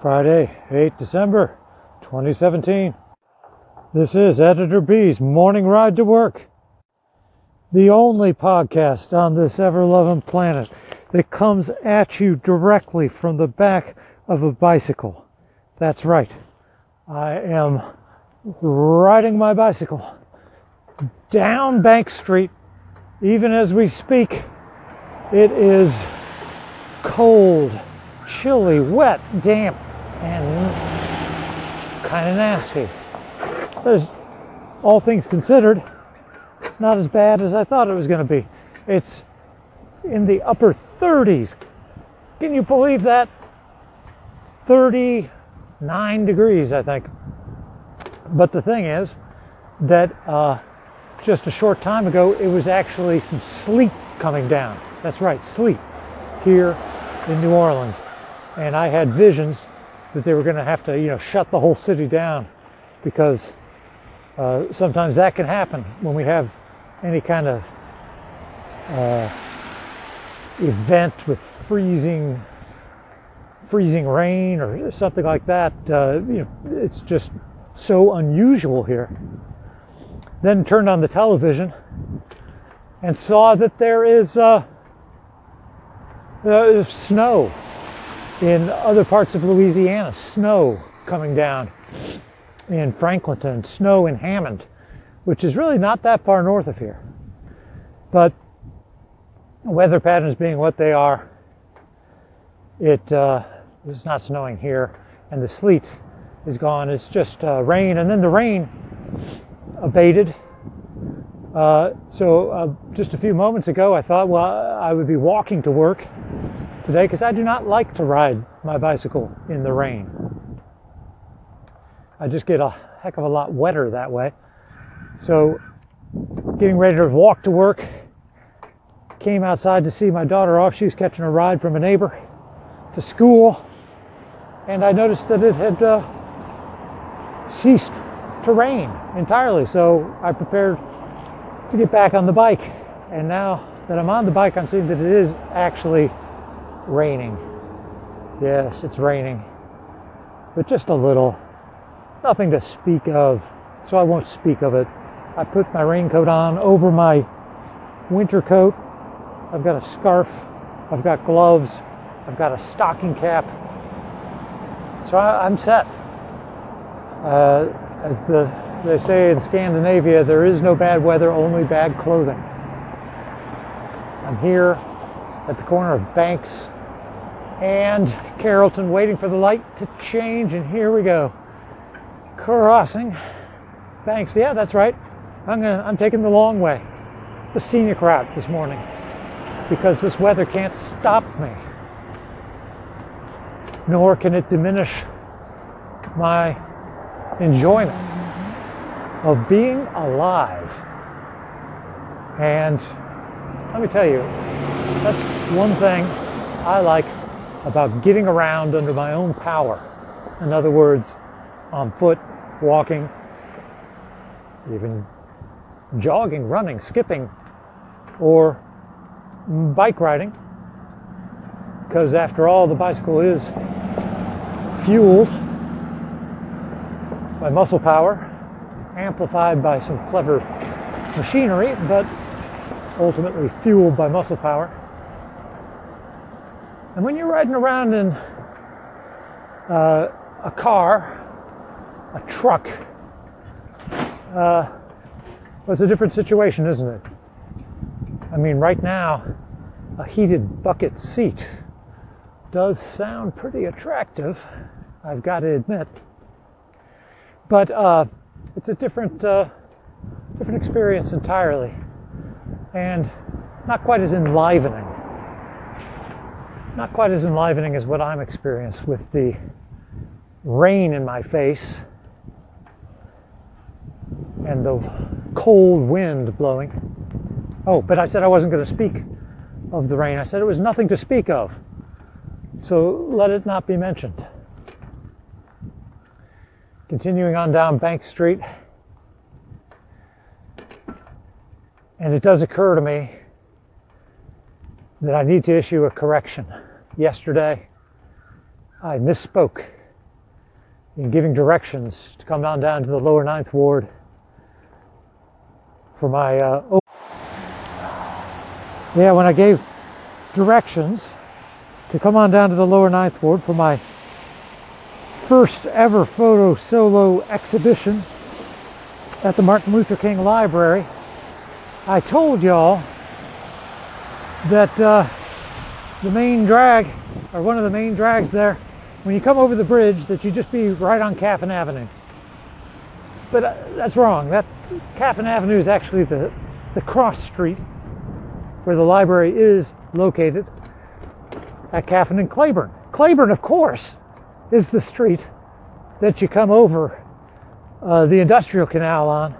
Friday, 8 December 2017. This is Editor B's Morning Ride to Work, the only podcast on this ever loving planet that comes at you directly from the back of a bicycle. That's right, I am riding my bicycle down Bank Street even as we speak. It is cold, chilly, wet, damp, and kind of nasty. But all things considered, it's not as bad as I thought it was going to be. It's in the upper 30s. Can you believe that? 39 degrees, I think. But the thing is that uh, just a short time ago, it was actually some sleet coming down. That's right, sleet here in New Orleans. And I had visions that they were going to have to, you know, shut the whole city down because uh, sometimes that can happen when we have any kind of uh, event with freezing freezing rain or something like that. Uh, you know, it's just so unusual here. Then turned on the television and saw that there is uh, uh, snow in other parts of Louisiana, snow coming down in Franklinton, snow in Hammond, which is really not that far north of here. But weather patterns being what they are, it uh, is not snowing here, and the sleet is gone. It's just uh, rain, and then the rain abated. Uh, so uh, just a few moments ago, I thought, well, I would be walking to work today because I do not like to ride my bicycle in the rain. I just get a heck of a lot wetter that way. So, getting ready to walk to work, came outside to see my daughter off. She was catching a ride from a neighbor to school, and I noticed that it had uh, ceased to rain entirely. So I prepared to get back on the bike. And now that I'm on the bike, I'm seeing that it is actually raining. Yes, it's raining, but just a little. Nothing to speak of, so I won't speak of it. I put my raincoat on over my winter coat. I've got a scarf. I've got gloves. I've got a stocking cap. So I, am set. Uh, as the they say in Scandinavia, there is no bad weather, only bad clothing. I'm here at the corner of Banks and Carrollton, waiting for the light to change, and here we go. Crossing Banks. Yeah, that's right. I'm gonna. I'm taking the long way, the scenic route this morning, because this weather can't stop me, nor can it diminish my enjoyment of being alive. And let me tell you, that's one thing I like about getting around under my own power. In other words, on foot, walking, even jogging, running, skipping, or bike riding. Because after all, the bicycle is fueled by muscle power, amplified by some clever machinery, but ultimately fueled by muscle power. And when you're riding around in uh, a car, a truck, uh, well, it's a different situation, isn't it? I mean, right now, a heated bucket seat does sound pretty attractive, I've got to admit. But uh, it's a different, uh, different experience entirely, and not quite as enlivening not quite as enlivening as what I'm experiencing with the rain in my face and the cold wind blowing. Oh, but I said I wasn't going to speak of the rain. I said it was nothing to speak of. So let it not be mentioned. Continuing on down Bank Street. And it does occur to me that I need to issue a correction. Yesterday I misspoke in giving directions to come on down to the lower ninth ward for my uh, oh, yeah when i gave directions to come on down to the lower ninth ward for my first ever photo solo exhibition at the martin luther king library i told y'all that uh, the main drag or one of the main drags there when you come over the bridge that you just be right on Caffin Avenue. But uh, that's wrong. That Caffin Avenue is actually the, the cross street where the library is located at Caffin and Claiborne. Claiborne, of course, is the street that you come over uh, the industrial canal on,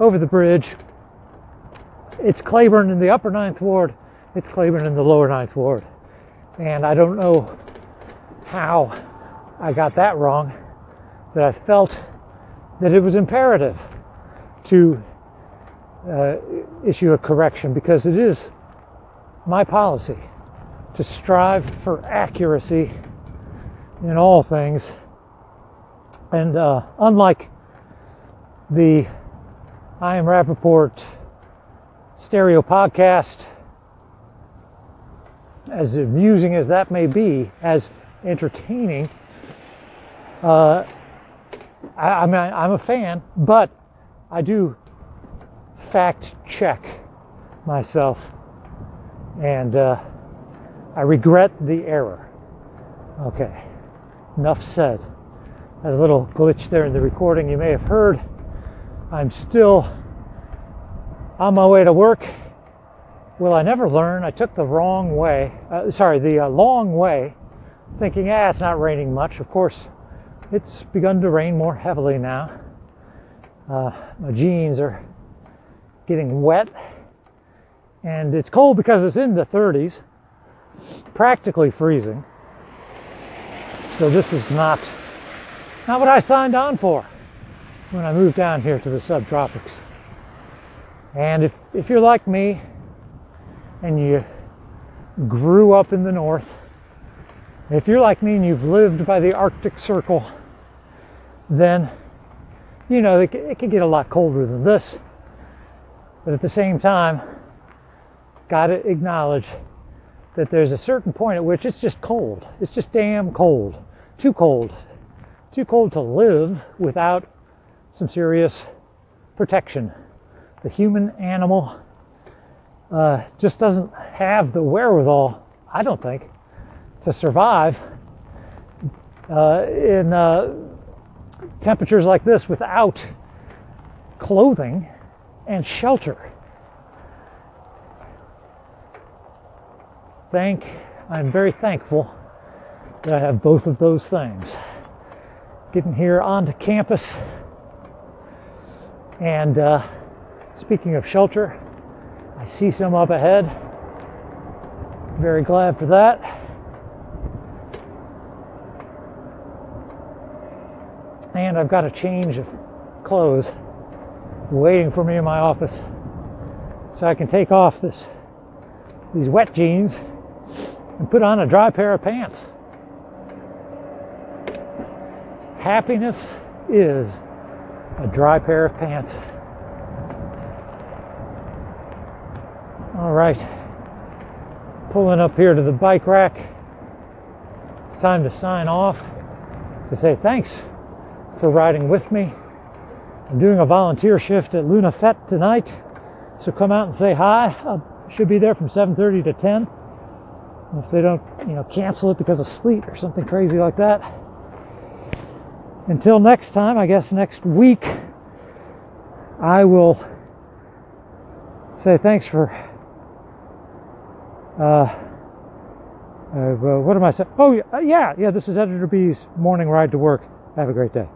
over the bridge. It's Claiborne in the upper ninth ward, it's Claiborne in the lower ninth ward. And I don't know how I got that wrong, but I felt that it was imperative to uh, issue a correction because it is my policy to strive for accuracy in all things. And uh, unlike the I Am Rapaport stereo podcast, as amusing as that may be, as entertaining, uh, I, I mean, I'm a fan, but I do fact check myself, and uh, I regret the error. Okay, enough said. A little glitch there in the recording you may have heard. I'm still on my way to work Will I never learn? I took the wrong way, uh, sorry, the uh, long way, thinking, ah, it's not raining much. Of course, it's begun to rain more heavily now. Uh, my jeans are getting wet, and it's cold because it's in the 30s, practically freezing. So this is not not what I signed on for when I moved down here to the subtropics. And if, if you're like me, and you grew up in the north, if you're like me and you've lived by the Arctic Circle, then you know it, it can get a lot colder than this. But at the same time, got to acknowledge that there's a certain point at which it's just cold. It's just damn cold. Too cold. Too cold to live without some serious protection. The human animal uh, just doesn't have the wherewithal, I don't think, to survive uh, in uh, temperatures like this without clothing and shelter. Thank, I'm very thankful that I have both of those things. Getting here onto campus, and uh, speaking of shelter, I see some up ahead. Very glad for that. And I've got a change of clothes waiting for me in my office so I can take off this these wet jeans and put on a dry pair of pants. Happiness is a dry pair of pants. All right, pulling up here to the bike rack. It's time to sign off to say thanks for riding with me. I'm doing a volunteer shift at Luna Fête tonight, so come out and say hi. I should be there from 7:30 to 10. If they don't, you know, cancel it because of sleet or something crazy like that. Until next time, I guess next week, I will say thanks for uh, uh, what am I saying? Oh, yeah, yeah, this is Editor B's morning ride to work. Have a great day.